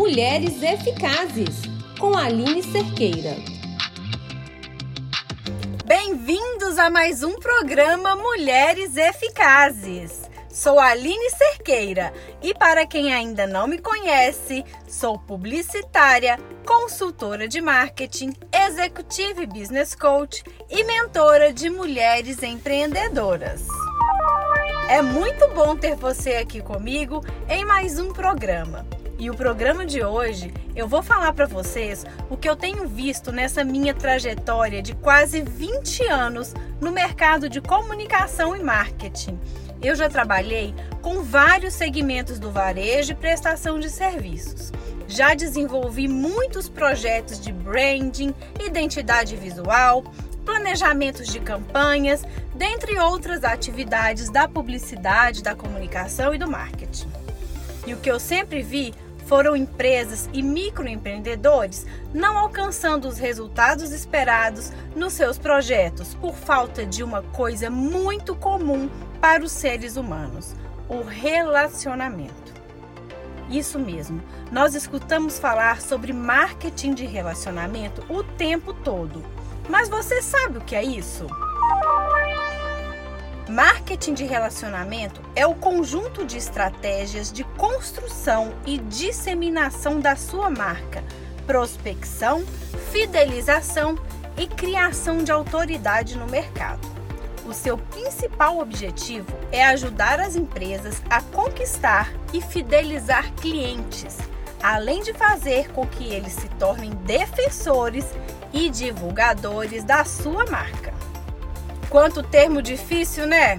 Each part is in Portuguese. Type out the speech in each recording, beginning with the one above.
Mulheres Eficazes, com Aline Cerqueira. Bem-vindos a mais um programa Mulheres Eficazes. Sou Aline Cerqueira e, para quem ainda não me conhece, sou publicitária, consultora de marketing, executive business coach e mentora de mulheres empreendedoras. É muito bom ter você aqui comigo em mais um programa. E o programa de hoje eu vou falar para vocês o que eu tenho visto nessa minha trajetória de quase 20 anos no mercado de comunicação e marketing. Eu já trabalhei com vários segmentos do varejo e prestação de serviços. Já desenvolvi muitos projetos de branding, identidade visual, planejamentos de campanhas, dentre outras atividades da publicidade, da comunicação e do marketing. E o que eu sempre vi foram empresas e microempreendedores não alcançando os resultados esperados nos seus projetos por falta de uma coisa muito comum para os seres humanos: o relacionamento. Isso mesmo, nós escutamos falar sobre marketing de relacionamento o tempo todo mas você sabe o que é isso? Marketing de relacionamento é o conjunto de estratégias de construção e disseminação da sua marca, prospecção, fidelização e criação de autoridade no mercado. O seu principal objetivo é ajudar as empresas a conquistar e fidelizar clientes, além de fazer com que eles se tornem defensores e divulgadores da sua marca. Quanto termo difícil, né?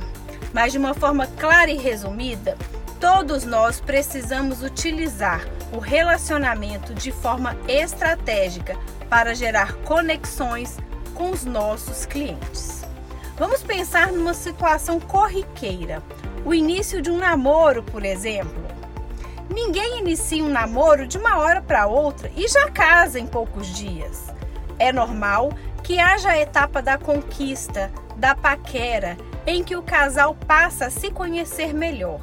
Mas de uma forma clara e resumida, todos nós precisamos utilizar o relacionamento de forma estratégica para gerar conexões com os nossos clientes. Vamos pensar numa situação corriqueira, o início de um namoro, por exemplo. Ninguém inicia um namoro de uma hora para outra e já casa em poucos dias. É normal que haja a etapa da conquista, da paquera, em que o casal passa a se conhecer melhor.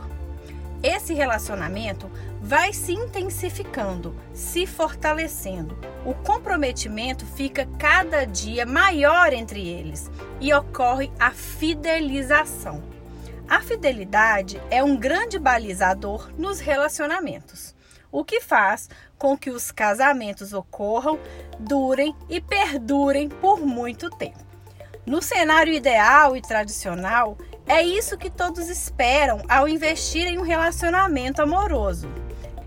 Esse relacionamento vai se intensificando, se fortalecendo. O comprometimento fica cada dia maior entre eles e ocorre a fidelização. A fidelidade é um grande balizador nos relacionamentos o que faz com que os casamentos ocorram, durem e perdurem por muito tempo. No cenário ideal e tradicional, é isso que todos esperam ao investir em um relacionamento amoroso.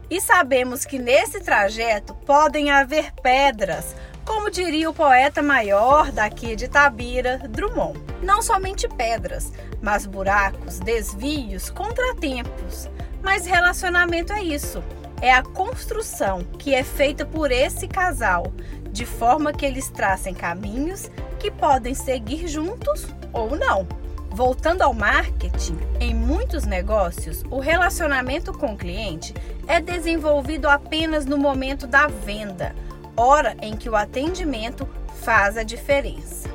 E sabemos que nesse trajeto podem haver pedras, como diria o poeta maior daqui de Tabira, Drummond. Não somente pedras, mas buracos, desvios, contratempos. Mas relacionamento é isso é a construção que é feita por esse casal, de forma que eles tracem caminhos que podem seguir juntos ou não. Voltando ao marketing, em muitos negócios, o relacionamento com o cliente é desenvolvido apenas no momento da venda, hora em que o atendimento faz a diferença.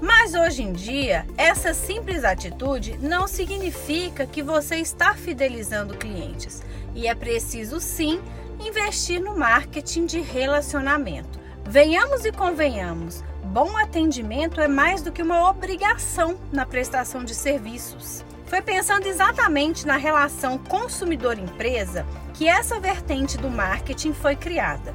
Mas hoje em dia, essa simples atitude não significa que você está fidelizando clientes e é preciso sim investir no marketing de relacionamento. Venhamos e convenhamos, bom atendimento é mais do que uma obrigação na prestação de serviços. Foi pensando exatamente na relação consumidor-empresa que essa vertente do marketing foi criada.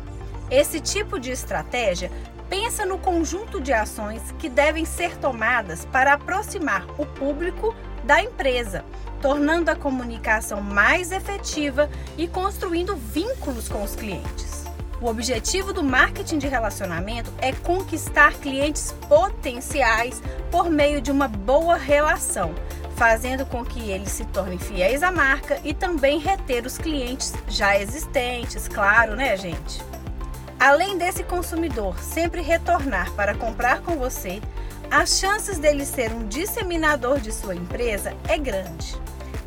Esse tipo de estratégia pensa no conjunto de ações que devem ser tomadas para aproximar o público da empresa, tornando a comunicação mais efetiva e construindo vínculos com os clientes. O objetivo do marketing de relacionamento é conquistar clientes potenciais por meio de uma boa relação, fazendo com que eles se tornem fiéis à marca e também reter os clientes já existentes, claro, né, gente? Além desse consumidor sempre retornar para comprar com você, as chances dele ser um disseminador de sua empresa é grande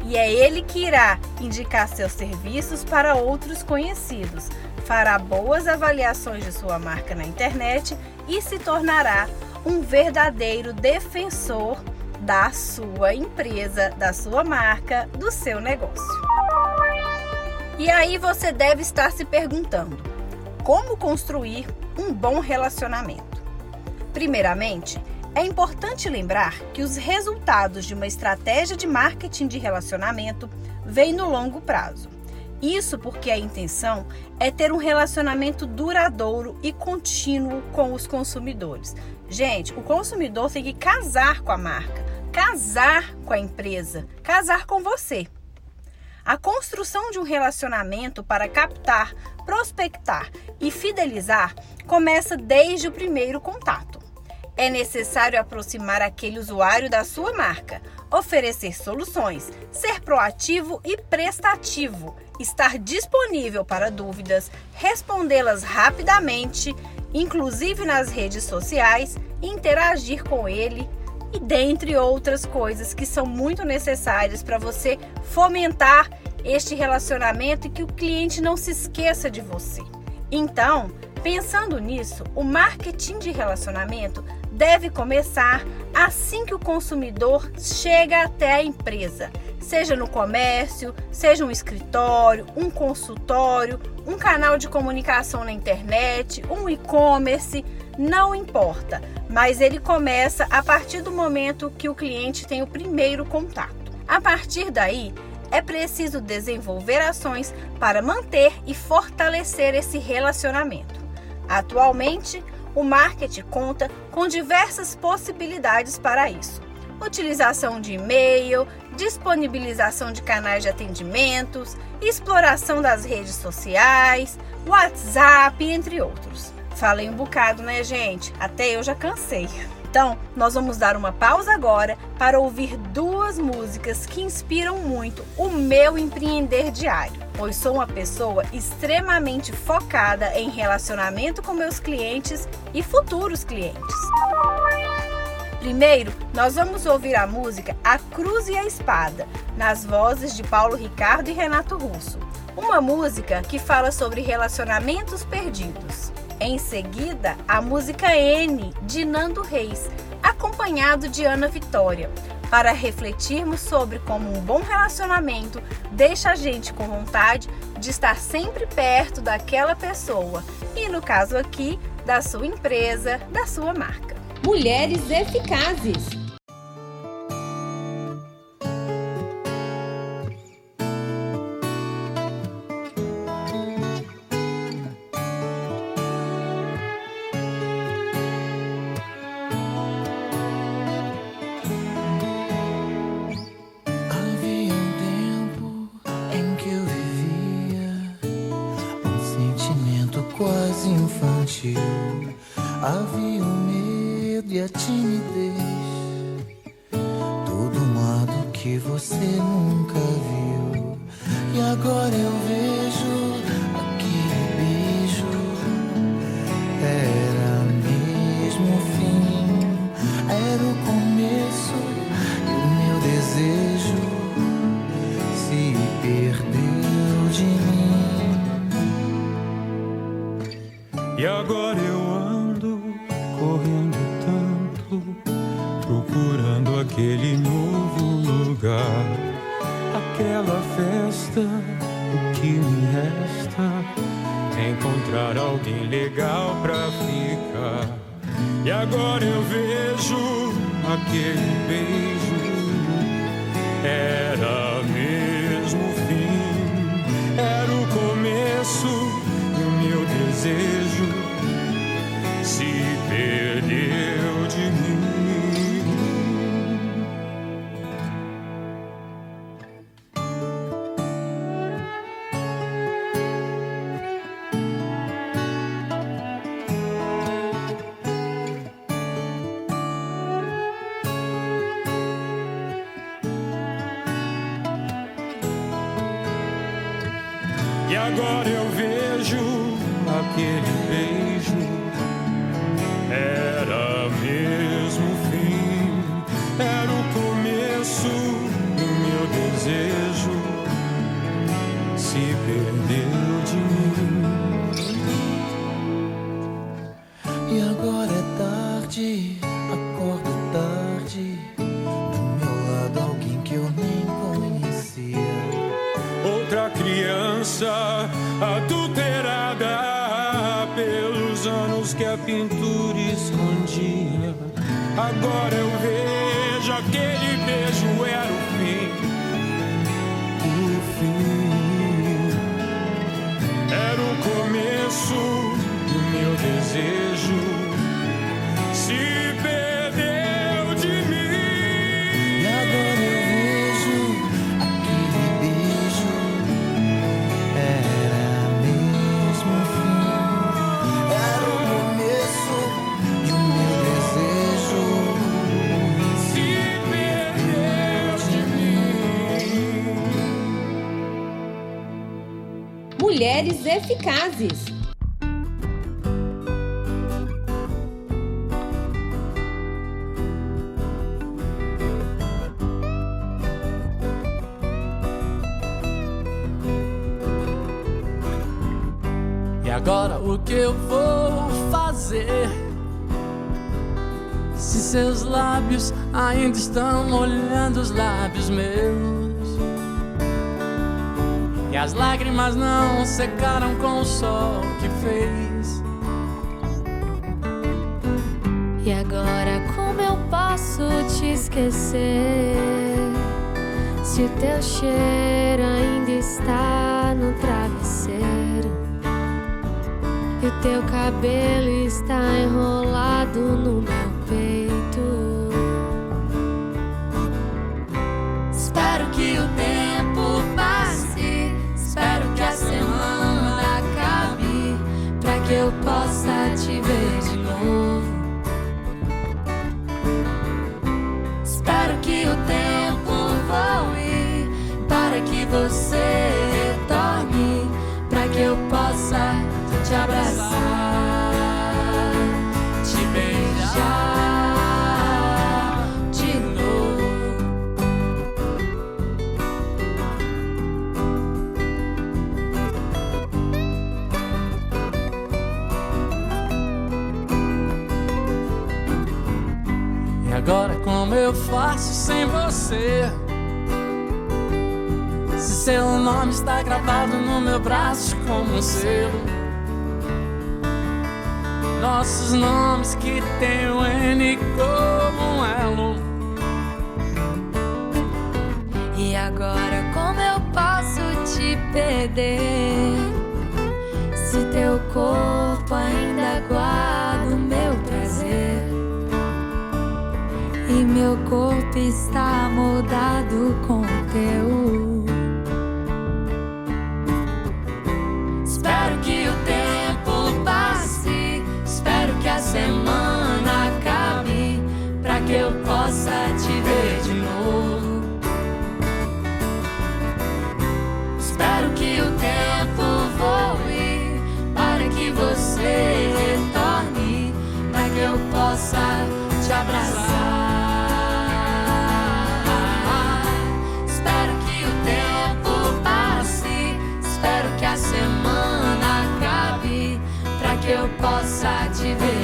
e é ele que irá indicar seus serviços para outros conhecidos, fará boas avaliações de sua marca na internet e se tornará um verdadeiro defensor da sua empresa, da sua marca, do seu negócio. E aí você deve estar se perguntando: como construir um bom relacionamento? Primeiramente, é importante lembrar que os resultados de uma estratégia de marketing de relacionamento vêm no longo prazo. Isso porque a intenção é ter um relacionamento duradouro e contínuo com os consumidores. Gente, o consumidor tem que casar com a marca, casar com a empresa, casar com você. A construção de um relacionamento para captar, prospectar e fidelizar começa desde o primeiro contato. É necessário aproximar aquele usuário da sua marca, oferecer soluções, ser proativo e prestativo, estar disponível para dúvidas, respondê-las rapidamente, inclusive nas redes sociais, interagir com ele e dentre outras coisas que são muito necessárias para você fomentar este relacionamento e que o cliente não se esqueça de você. Então, pensando nisso, o marketing de relacionamento deve começar assim que o consumidor chega até a empresa, seja no comércio, seja um escritório, um consultório, um canal de comunicação na internet, um e-commerce, não importa, mas ele começa a partir do momento que o cliente tem o primeiro contato. A partir daí, é preciso desenvolver ações para manter e fortalecer esse relacionamento. Atualmente, o marketing conta com diversas possibilidades para isso. Utilização de e-mail, disponibilização de canais de atendimentos, exploração das redes sociais, WhatsApp, entre outros. Falei um bocado, né, gente? Até eu já cansei. Então, nós vamos dar uma pausa agora para ouvir duas músicas que inspiram muito o meu empreender diário, pois sou uma pessoa extremamente focada em relacionamento com meus clientes e futuros clientes. Primeiro, nós vamos ouvir a música A Cruz e a Espada, nas vozes de Paulo Ricardo e Renato Russo. Uma música que fala sobre relacionamentos perdidos. Em seguida, a música N, de Nando Reis, acompanhado de Ana Vitória, para refletirmos sobre como um bom relacionamento deixa a gente com vontade de estar sempre perto daquela pessoa e, no caso aqui, da sua empresa, da sua marca. Mulheres eficazes. E agora eu aquele novo lugar, aquela festa. O que me resta encontrar alguém legal pra ficar. E agora eu vejo aquele beijo. Era mesmo o fim, era o começo e o meu desejo criança adulterada pelos anos que a pintura escondia. Agora eu vejo aquele beijo era o fim. O fim era o começo do meu desejo. Mulheres eficazes. E agora o que eu vou fazer? Se seus lábios ainda estão molhando os lábios meus. As lágrimas não secaram com o sol que fez. E agora como eu posso te esquecer? Se o teu cheiro ainda está no travesseiro E o teu cabelo está enrolado no meu peito eu possa te ver eu faço sem você? Se seu nome está gravado no meu braço como um selo. Nossos nomes que tem o N como um elo. E agora como eu posso te perder? Se teu corpo está moldado com possa te ver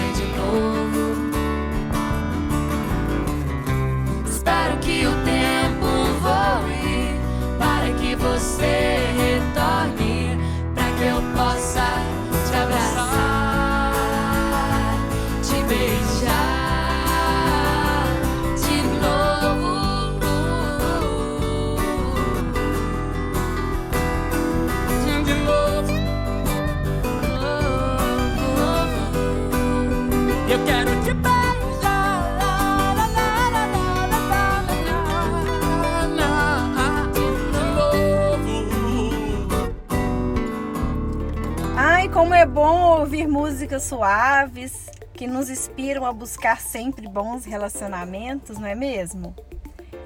é bom ouvir músicas suaves que nos inspiram a buscar sempre bons relacionamentos, não é mesmo?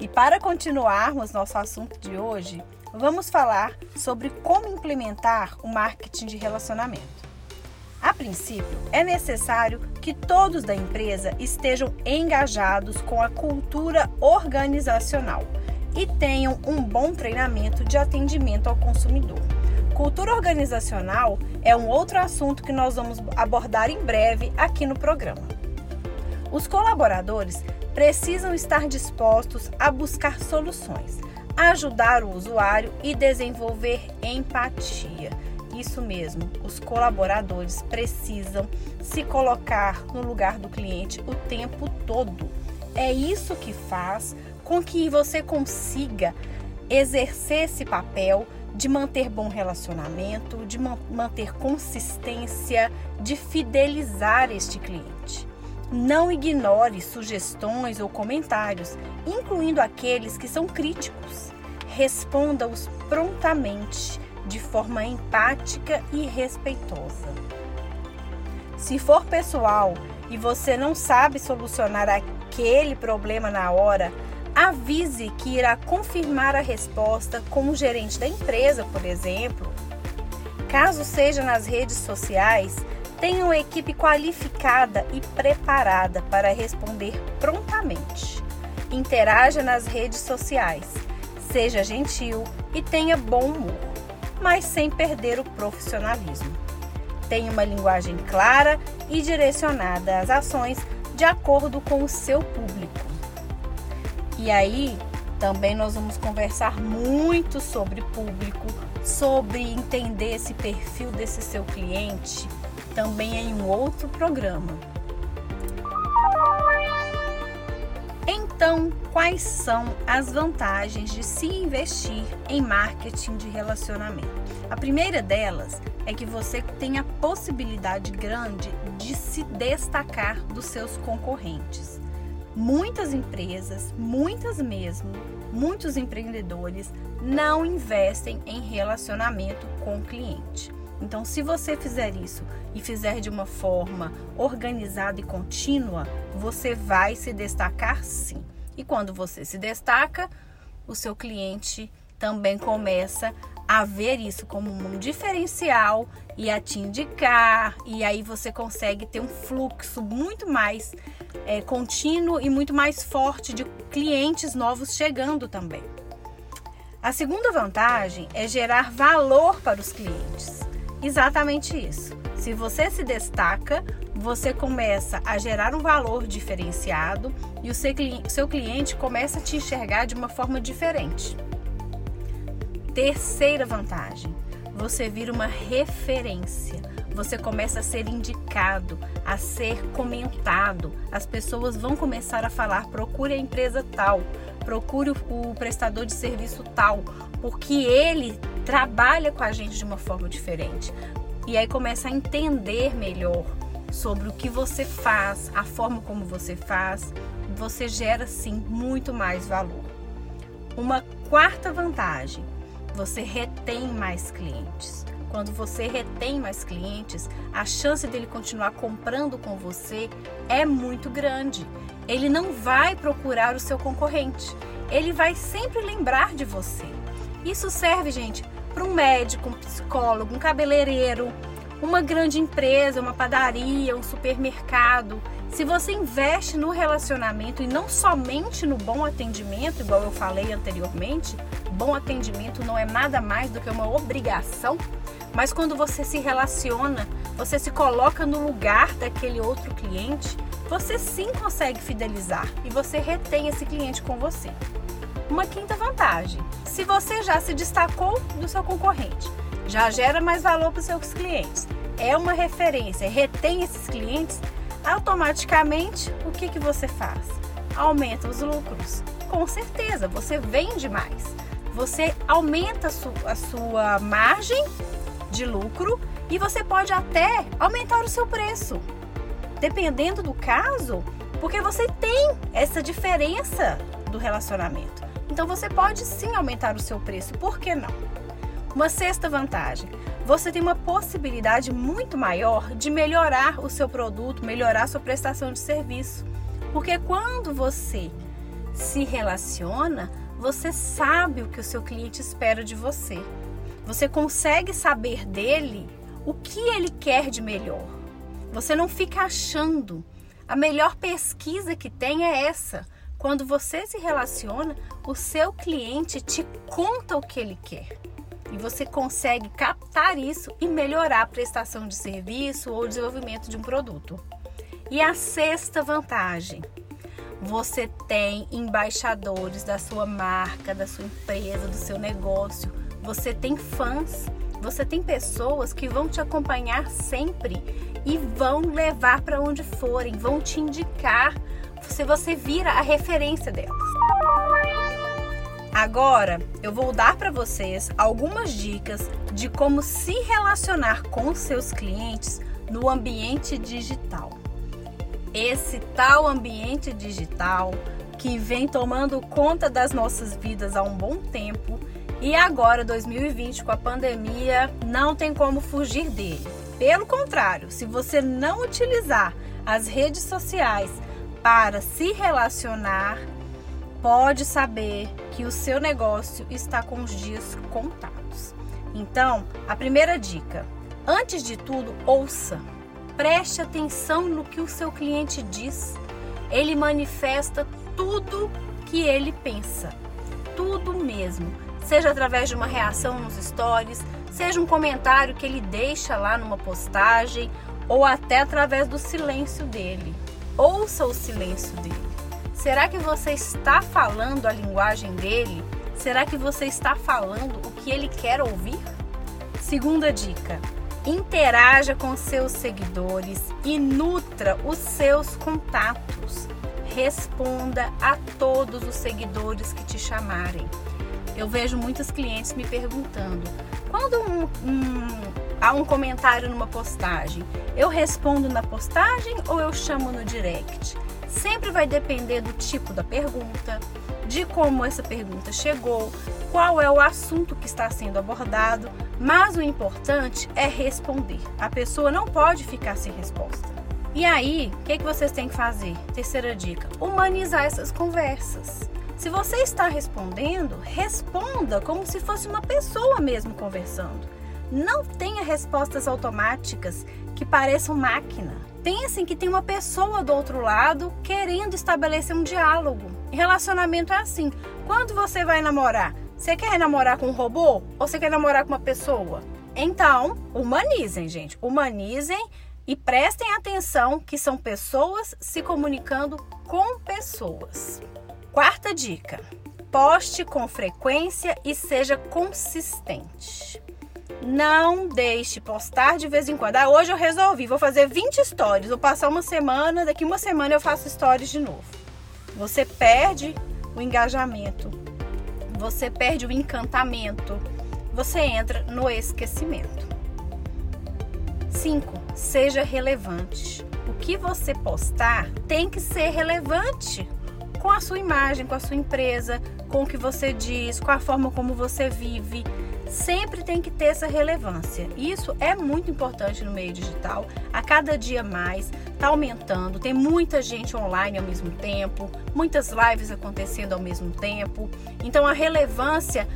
E para continuarmos nosso assunto de hoje, vamos falar sobre como implementar o marketing de relacionamento. A princípio, é necessário que todos da empresa estejam engajados com a cultura organizacional e tenham um bom treinamento de atendimento ao consumidor. Cultura organizacional é um outro assunto que nós vamos abordar em breve aqui no programa. Os colaboradores precisam estar dispostos a buscar soluções, ajudar o usuário e desenvolver empatia. Isso mesmo, os colaboradores precisam se colocar no lugar do cliente o tempo todo. É isso que faz com que você consiga exercer esse papel de manter bom relacionamento, de manter consistência, de fidelizar este cliente. Não ignore sugestões ou comentários, incluindo aqueles que são críticos. Responda-os prontamente de forma empática e respeitosa. Se for pessoal e você não sabe solucionar aquele problema na hora, avise que irá confirmar a resposta com o gerente da empresa, por exemplo. Caso seja nas redes sociais, tenha uma equipe qualificada e preparada para responder prontamente. Interaja nas redes sociais, seja gentil e tenha bom humor mas sem perder o profissionalismo. Tenha uma linguagem clara e direcionada às ações de acordo com o seu público. E aí, também nós vamos conversar muito sobre público, sobre entender esse perfil desse seu cliente, também em um outro programa. Então, quais são as vantagens de se investir em marketing de relacionamento? A primeira delas é que você tem a possibilidade grande de se destacar dos seus concorrentes. Muitas empresas, muitas mesmo, muitos empreendedores não investem em relacionamento com o cliente. Então, se você fizer isso e fizer de uma forma organizada e contínua, você vai se destacar sim. E quando você se destaca, o seu cliente também começa a ver isso como um diferencial e a te indicar, e aí você consegue ter um fluxo muito mais é, contínuo e muito mais forte de clientes novos chegando também. A segunda vantagem é gerar valor para os clientes. Exatamente isso. Se você se destaca, você começa a gerar um valor diferenciado e o seu cliente começa a te enxergar de uma forma diferente. Terceira vantagem: você vira uma referência. Você começa a ser indicado, a ser comentado. As pessoas vão começar a falar: procure a empresa tal, procure o prestador de serviço tal, porque ele trabalha com a gente de uma forma diferente. E aí começa a entender melhor sobre o que você faz, a forma como você faz, você gera sim muito mais valor. Uma quarta vantagem, você retém mais clientes. Quando você retém mais clientes, a chance dele continuar comprando com você é muito grande. Ele não vai procurar o seu concorrente. Ele vai sempre lembrar de você. Isso serve, gente, para um médico, um psicólogo, um cabeleireiro, uma grande empresa, uma padaria, um supermercado. Se você investe no relacionamento e não somente no bom atendimento, igual eu falei anteriormente, bom atendimento não é nada mais do que uma obrigação, mas quando você se relaciona, você se coloca no lugar daquele outro cliente, você sim consegue fidelizar e você retém esse cliente com você. Uma quinta vantagem: se você já se destacou do seu concorrente, já gera mais valor para os seus clientes, é uma referência, retém esses clientes, automaticamente o que, que você faz? Aumenta os lucros. Com certeza, você vende mais. Você aumenta a, su a sua margem de lucro e você pode até aumentar o seu preço. Dependendo do caso, porque você tem essa diferença do relacionamento. Então você pode sim aumentar o seu preço, por que não? Uma sexta vantagem: você tem uma possibilidade muito maior de melhorar o seu produto, melhorar sua prestação de serviço. Porque quando você se relaciona, você sabe o que o seu cliente espera de você. Você consegue saber dele o que ele quer de melhor. Você não fica achando. A melhor pesquisa que tem é essa. Quando você se relaciona, o seu cliente te conta o que ele quer. E você consegue captar isso e melhorar a prestação de serviço ou desenvolvimento de um produto. E a sexta vantagem, você tem embaixadores da sua marca, da sua empresa, do seu negócio. Você tem fãs, você tem pessoas que vão te acompanhar sempre e vão levar para onde forem, vão te indicar. Se você vira a referência delas. Agora, eu vou dar para vocês algumas dicas de como se relacionar com seus clientes no ambiente digital. Esse tal ambiente digital que vem tomando conta das nossas vidas há um bom tempo e agora 2020 com a pandemia não tem como fugir dele. Pelo contrário, se você não utilizar as redes sociais para se relacionar, pode saber que o seu negócio está com os dias contados. Então, a primeira dica: antes de tudo, ouça. Preste atenção no que o seu cliente diz. Ele manifesta tudo que ele pensa, tudo mesmo. Seja através de uma reação nos stories, seja um comentário que ele deixa lá numa postagem, ou até através do silêncio dele. Ouça o silêncio dele. Será que você está falando a linguagem dele? Será que você está falando o que ele quer ouvir? Segunda dica: interaja com seus seguidores e nutra os seus contatos. Responda a todos os seguidores que te chamarem. Eu vejo muitos clientes me perguntando: quando um, um, há um comentário numa postagem, eu respondo na postagem ou eu chamo no direct? Sempre vai depender do tipo da pergunta, de como essa pergunta chegou, qual é o assunto que está sendo abordado, mas o importante é responder. A pessoa não pode ficar sem resposta. E aí, o que, que vocês têm que fazer? Terceira dica: humanizar essas conversas. Se você está respondendo, responda como se fosse uma pessoa mesmo conversando. Não tenha respostas automáticas que pareçam máquina. Pensem que tem uma pessoa do outro lado querendo estabelecer um diálogo. Relacionamento é assim. Quando você vai namorar, você quer namorar com um robô ou você quer namorar com uma pessoa? Então, humanizem, gente. Humanizem e prestem atenção que são pessoas se comunicando com pessoas. Quarta dica: poste com frequência e seja consistente. Não deixe postar de vez em quando. Ah, hoje eu resolvi, vou fazer 20 stories, vou passar uma semana, daqui uma semana eu faço stories de novo. Você perde o engajamento, você perde o encantamento, você entra no esquecimento. 5. Seja relevante. O que você postar tem que ser relevante com a sua imagem, com a sua empresa, com o que você diz, com a forma como você vive. Sempre tem que ter essa relevância. Isso é muito importante no meio digital. A cada dia mais está aumentando. Tem muita gente online ao mesmo tempo, muitas lives acontecendo ao mesmo tempo. Então a relevância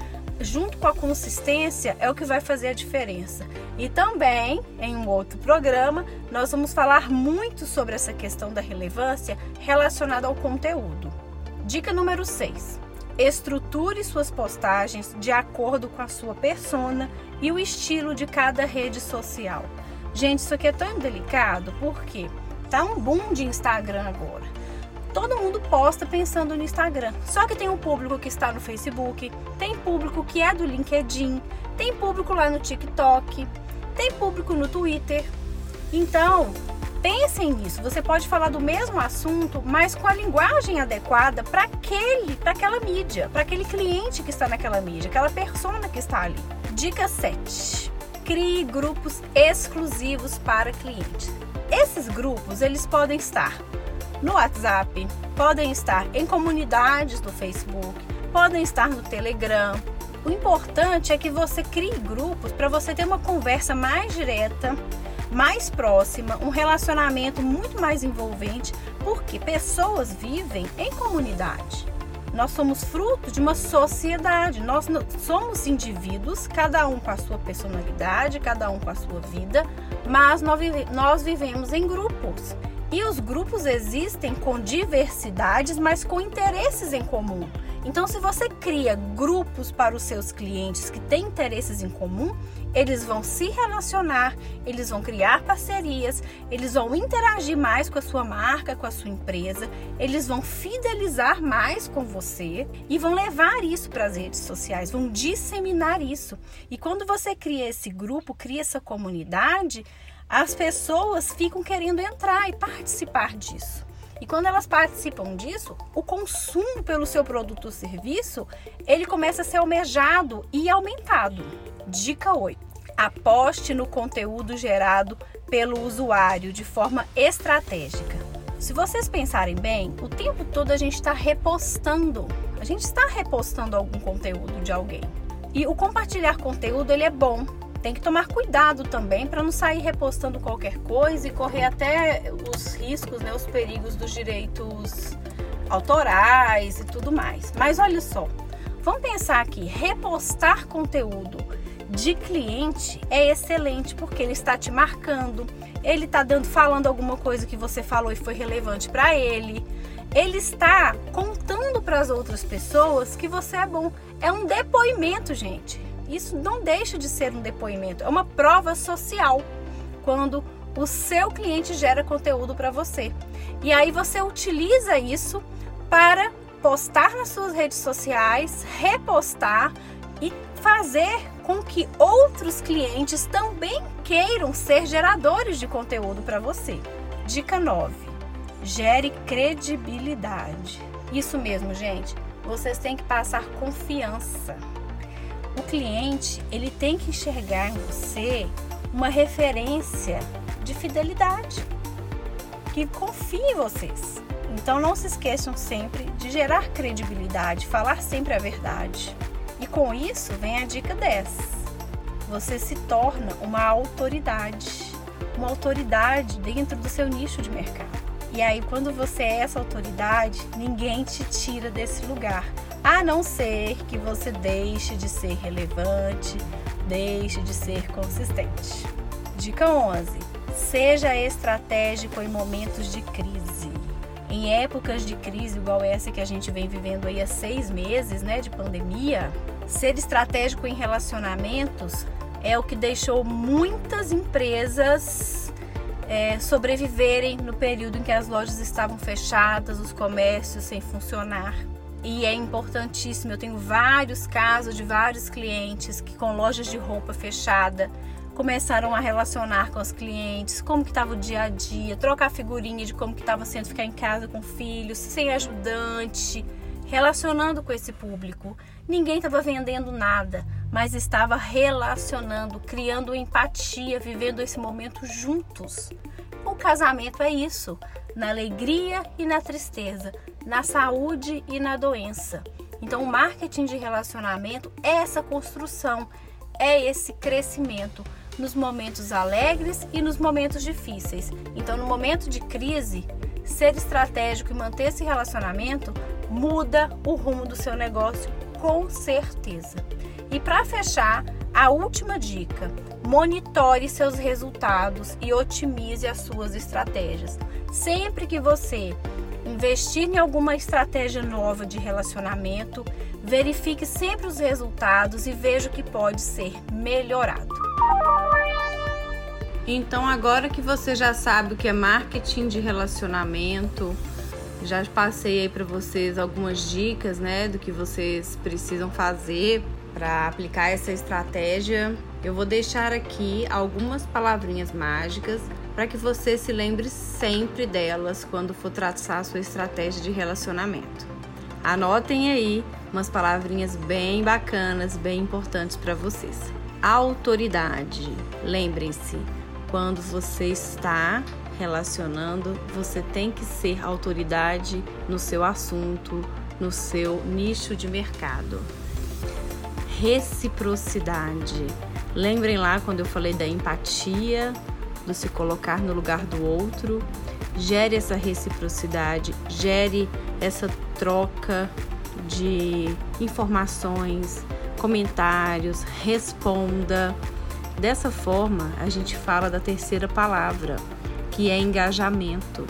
junto com a consistência é o que vai fazer a diferença. E também, em um outro programa, nós vamos falar muito sobre essa questão da relevância relacionada ao conteúdo. Dica número 6. Estruture suas postagens de acordo com a sua persona e o estilo de cada rede social. Gente, isso aqui é tão delicado porque tá um boom de Instagram agora todo mundo posta pensando no Instagram. Só que tem um público que está no Facebook, tem público que é do LinkedIn, tem público lá no TikTok, tem público no Twitter. Então, pensem nisso. Você pode falar do mesmo assunto, mas com a linguagem adequada para aquele, para aquela mídia, para aquele cliente que está naquela mídia, aquela persona que está ali. Dica 7. Crie grupos exclusivos para clientes. Esses grupos, eles podem estar no WhatsApp, podem estar em comunidades do Facebook, podem estar no Telegram. O importante é que você crie grupos para você ter uma conversa mais direta, mais próxima, um relacionamento muito mais envolvente, porque pessoas vivem em comunidade. Nós somos fruto de uma sociedade, nós somos indivíduos, cada um com a sua personalidade, cada um com a sua vida, mas nós vivemos em grupos. E os grupos existem com diversidades, mas com interesses em comum. Então, se você cria grupos para os seus clientes que têm interesses em comum, eles vão se relacionar, eles vão criar parcerias, eles vão interagir mais com a sua marca, com a sua empresa, eles vão fidelizar mais com você e vão levar isso para as redes sociais, vão disseminar isso. E quando você cria esse grupo, cria essa comunidade, as pessoas ficam querendo entrar e participar disso. E quando elas participam disso, o consumo pelo seu produto ou serviço, ele começa a ser almejado e aumentado. Dica 8. Aposte no conteúdo gerado pelo usuário de forma estratégica. Se vocês pensarem bem, o tempo todo a gente está repostando. A gente está repostando algum conteúdo de alguém. E o compartilhar conteúdo ele é bom, tem que tomar cuidado também para não sair repostando qualquer coisa e correr até os riscos, né, os perigos dos direitos autorais e tudo mais. Mas olha só, vamos pensar aqui, repostar conteúdo de cliente é excelente porque ele está te marcando, ele está dando falando alguma coisa que você falou e foi relevante para ele. Ele está contando para as outras pessoas que você é bom. É um depoimento, gente. Isso não deixa de ser um depoimento, é uma prova social quando o seu cliente gera conteúdo para você. E aí você utiliza isso para postar nas suas redes sociais, repostar e fazer com que outros clientes também queiram ser geradores de conteúdo para você. Dica 9. Gere credibilidade. Isso mesmo, gente. Vocês têm que passar confiança o cliente ele tem que enxergar em você uma referência de fidelidade, que confie em vocês. Então não se esqueçam sempre de gerar credibilidade, falar sempre a verdade. E com isso vem a dica 10. Você se torna uma autoridade, uma autoridade dentro do seu nicho de mercado. E aí quando você é essa autoridade, ninguém te tira desse lugar a não ser que você deixe de ser relevante, deixe de ser consistente. Dica 11: seja estratégico em momentos de crise. Em épocas de crise igual essa que a gente vem vivendo aí há seis meses, né, de pandemia, ser estratégico em relacionamentos é o que deixou muitas empresas é, sobreviverem no período em que as lojas estavam fechadas, os comércios sem funcionar e é importantíssimo. Eu tenho vários casos de vários clientes que com lojas de roupa fechada começaram a relacionar com os clientes, como que estava o dia a dia, trocar figurinha de como que estava sendo ficar em casa com filhos, sem ajudante, relacionando com esse público. Ninguém estava vendendo nada, mas estava relacionando, criando empatia, vivendo esse momento juntos. O casamento é isso, na alegria e na tristeza, na saúde e na doença. Então, o marketing de relacionamento é essa construção, é esse crescimento nos momentos alegres e nos momentos difíceis. Então, no momento de crise, ser estratégico e manter esse relacionamento muda o rumo do seu negócio com certeza. E para fechar, a última dica: monitore seus resultados e otimize as suas estratégias. Sempre que você investir em alguma estratégia nova de relacionamento, verifique sempre os resultados e veja o que pode ser melhorado. Então, agora que você já sabe o que é marketing de relacionamento, já passei aí para vocês algumas dicas, né, do que vocês precisam fazer para aplicar essa estratégia. Eu vou deixar aqui algumas palavrinhas mágicas para que você se lembre sempre delas quando for traçar a sua estratégia de relacionamento. Anotem aí umas palavrinhas bem bacanas, bem importantes para vocês. Autoridade. Lembrem-se, quando você está relacionando, você tem que ser autoridade no seu assunto, no seu nicho de mercado. Reciprocidade. Lembrem lá quando eu falei da empatia, do se colocar no lugar do outro, gere essa reciprocidade, gere essa troca de informações, comentários, responda. Dessa forma, a gente fala da terceira palavra, que é engajamento.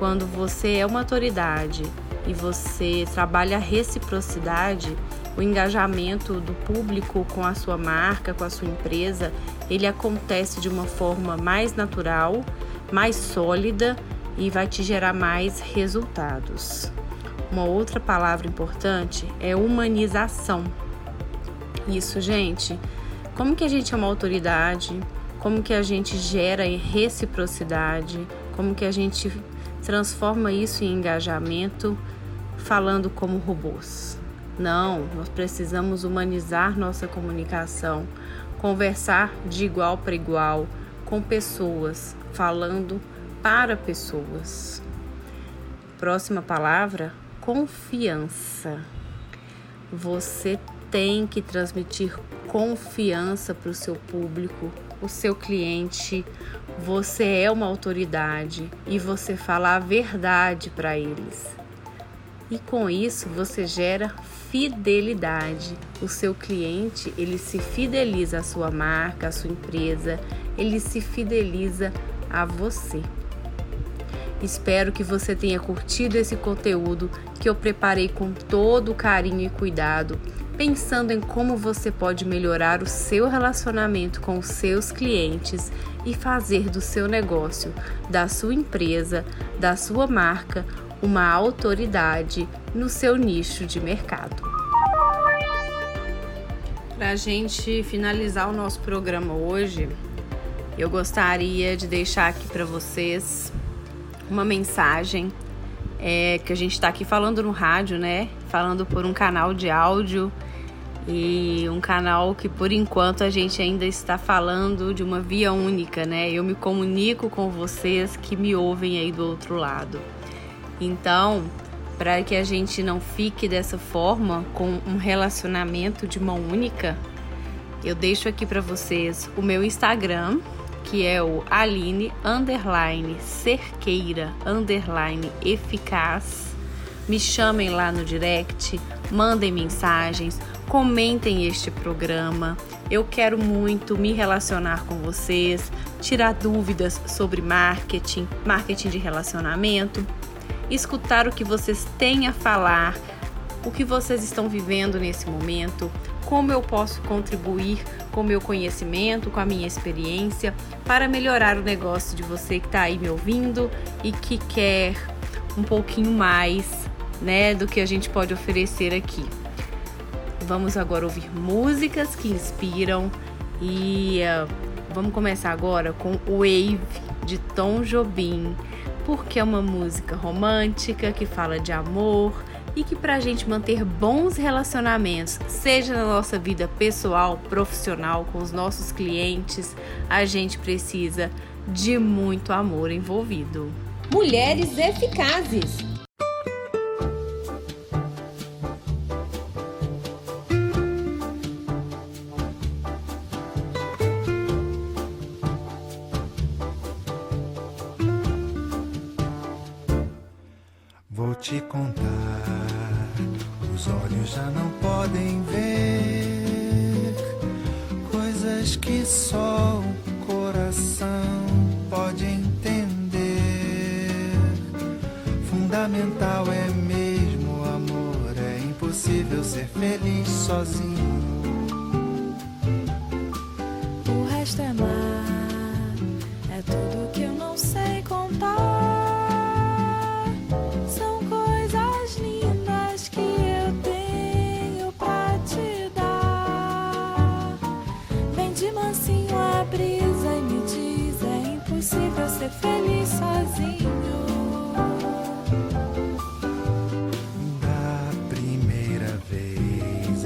Quando você é uma autoridade e você trabalha a reciprocidade, o engajamento do público com a sua marca, com a sua empresa, ele acontece de uma forma mais natural, mais sólida e vai te gerar mais resultados. Uma outra palavra importante é humanização. Isso, gente. Como que a gente é uma autoridade? Como que a gente gera reciprocidade? Como que a gente transforma isso em engajamento falando como robôs? Não, nós precisamos humanizar nossa comunicação, conversar de igual para igual com pessoas, falando para pessoas. Próxima palavra: confiança. Você tem que transmitir confiança para o seu público, o seu cliente. Você é uma autoridade e você fala a verdade para eles. E com isso você gera fidelidade. O seu cliente, ele se fideliza à sua marca, à sua empresa, ele se fideliza a você. Espero que você tenha curtido esse conteúdo que eu preparei com todo carinho e cuidado, pensando em como você pode melhorar o seu relacionamento com os seus clientes e fazer do seu negócio, da sua empresa, da sua marca, uma autoridade no seu nicho de mercado. Para a gente finalizar o nosso programa hoje, eu gostaria de deixar aqui para vocês uma mensagem é, que a gente está aqui falando no rádio, né? Falando por um canal de áudio e um canal que por enquanto a gente ainda está falando de uma via única, né? Eu me comunico com vocês que me ouvem aí do outro lado. Então, para que a gente não fique dessa forma com um relacionamento de mão única, eu deixo aqui para vocês o meu Instagram, que é o Aline underline cerqueira underline eficaz. Me chamem lá no direct, mandem mensagens, comentem este programa. Eu quero muito me relacionar com vocês, tirar dúvidas sobre marketing, marketing de relacionamento escutar o que vocês têm a falar, o que vocês estão vivendo nesse momento, como eu posso contribuir com o meu conhecimento, com a minha experiência, para melhorar o negócio de você que está aí me ouvindo e que quer um pouquinho mais, né, do que a gente pode oferecer aqui. Vamos agora ouvir músicas que inspiram e uh, vamos começar agora com Wave de Tom Jobim porque é uma música romântica que fala de amor e que para a gente manter bons relacionamentos, seja na nossa vida pessoal, profissional, com os nossos clientes, a gente precisa de muito amor envolvido. Mulheres eficazes.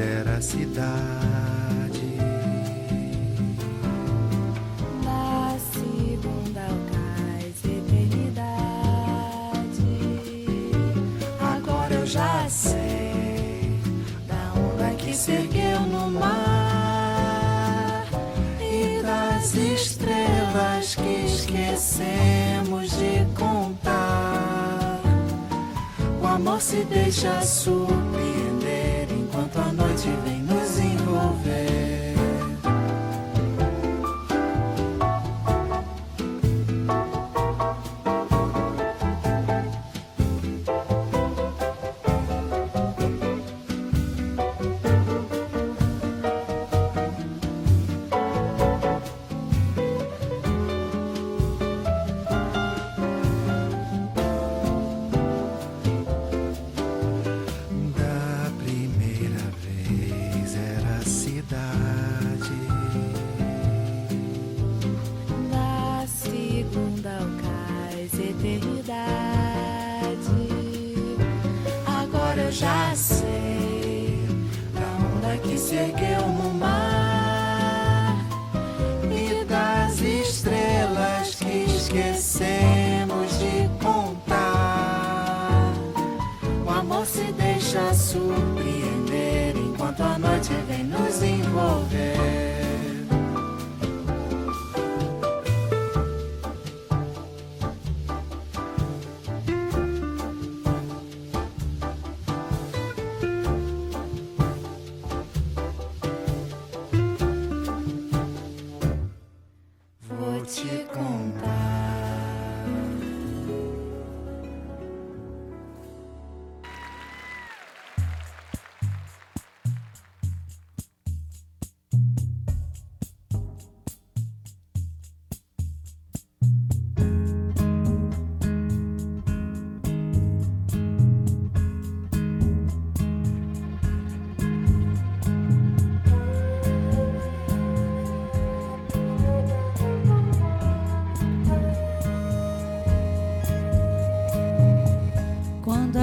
Era a cidade. Da segunda cais eternidade. Agora eu já sei da onda que se ergueu no mar e das estrelas que esquecemos de contar. O amor se deixa surpreender a noite vem nos envolver. Deixa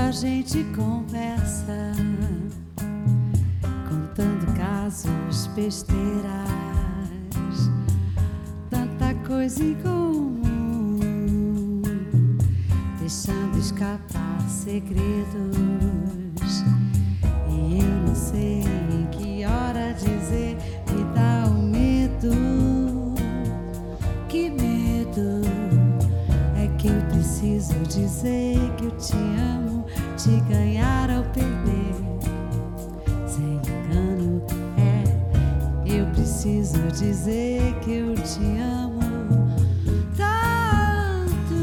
a gente conversa, contando casos, besteiras, tanta coisa em comum, deixando escapar segredos. E eu não sei em que hora dizer, me dá um medo. Que medo é que eu preciso dizer que eu te amo, te ganhar ou perder. Sem engano, é. Eu preciso dizer que eu te amo tanto.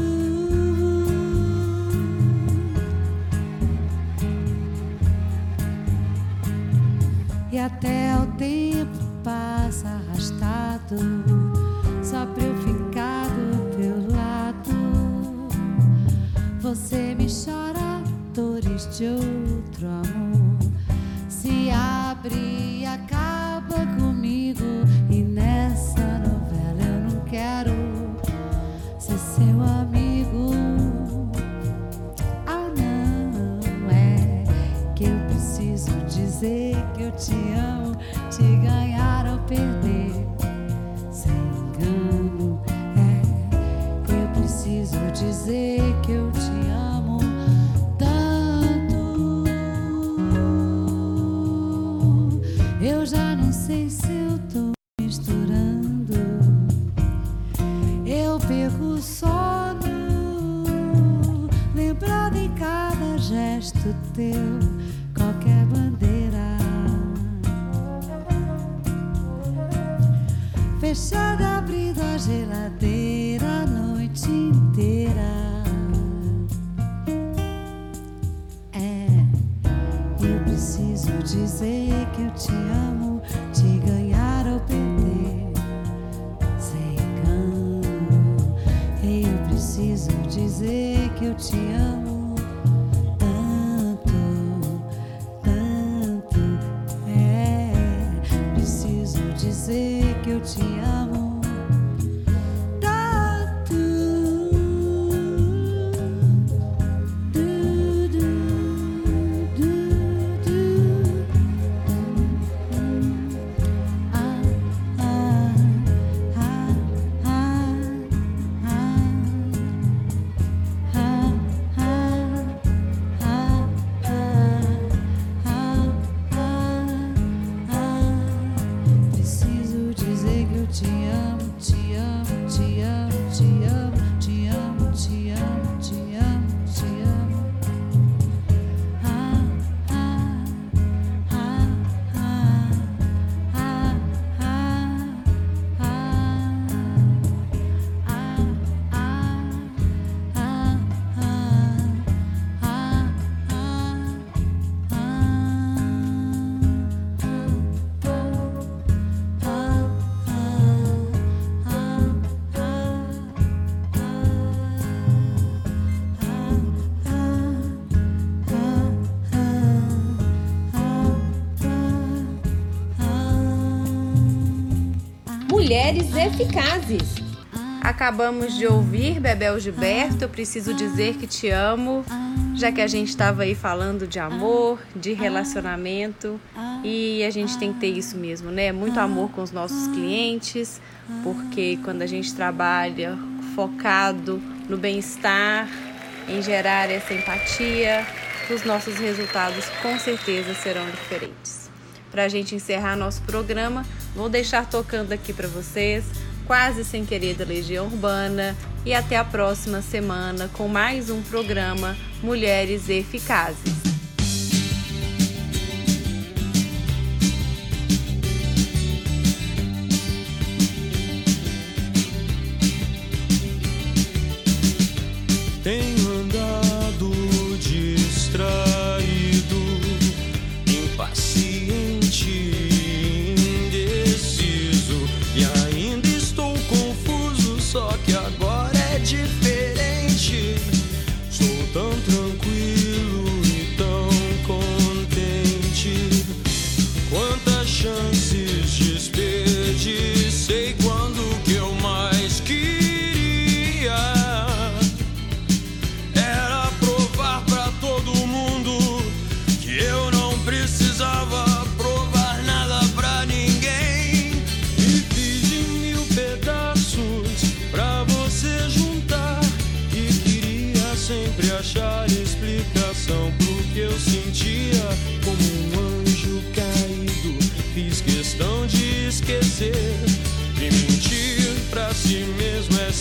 E até o tempo Joe. Fechada, abrindo a geladeira a noite inteira. É, eu preciso dizer que eu te amo, te ganhar ou perder. Sem engano, eu preciso dizer que eu te amo dizer mulheres eficazes. Acabamos de ouvir Bebel Gilberto, preciso dizer que te amo, já que a gente estava aí falando de amor, de relacionamento e a gente tem que ter isso mesmo, né? Muito amor com os nossos clientes, porque quando a gente trabalha focado no bem-estar, em gerar essa empatia, os nossos resultados com certeza serão diferentes. Para a gente encerrar nosso programa, vou deixar tocando aqui para vocês Quase Sem Querer da Legião Urbana e até a próxima semana com mais um programa Mulheres Eficazes.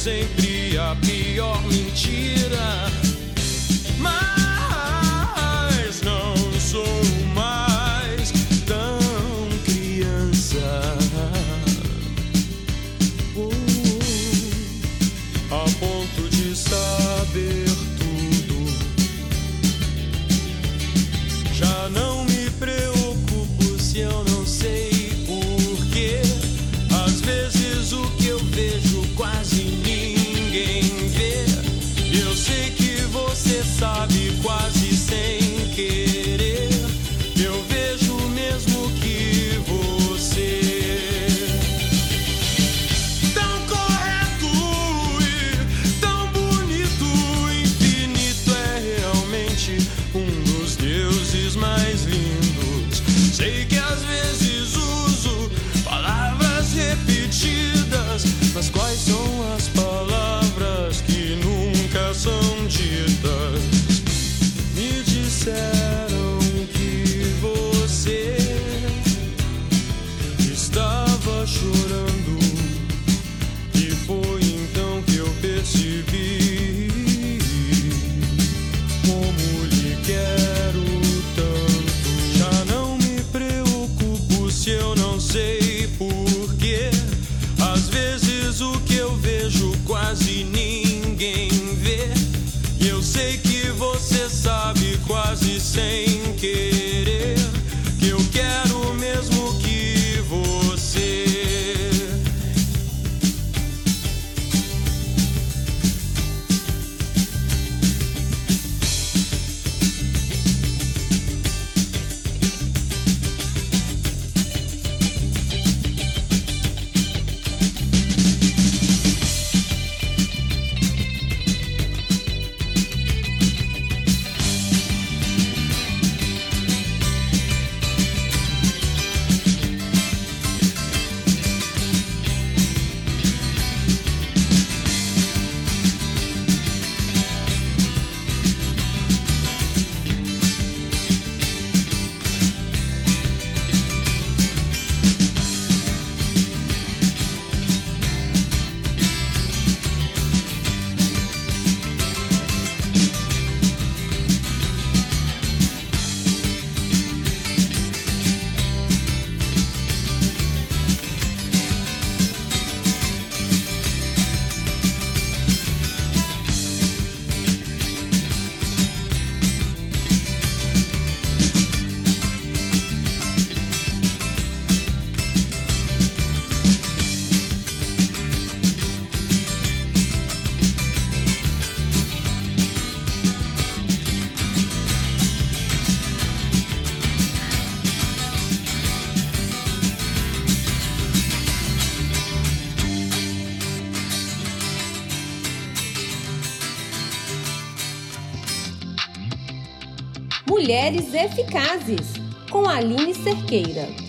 sempre a pior Mulheres Eficazes, com Aline Cerqueira.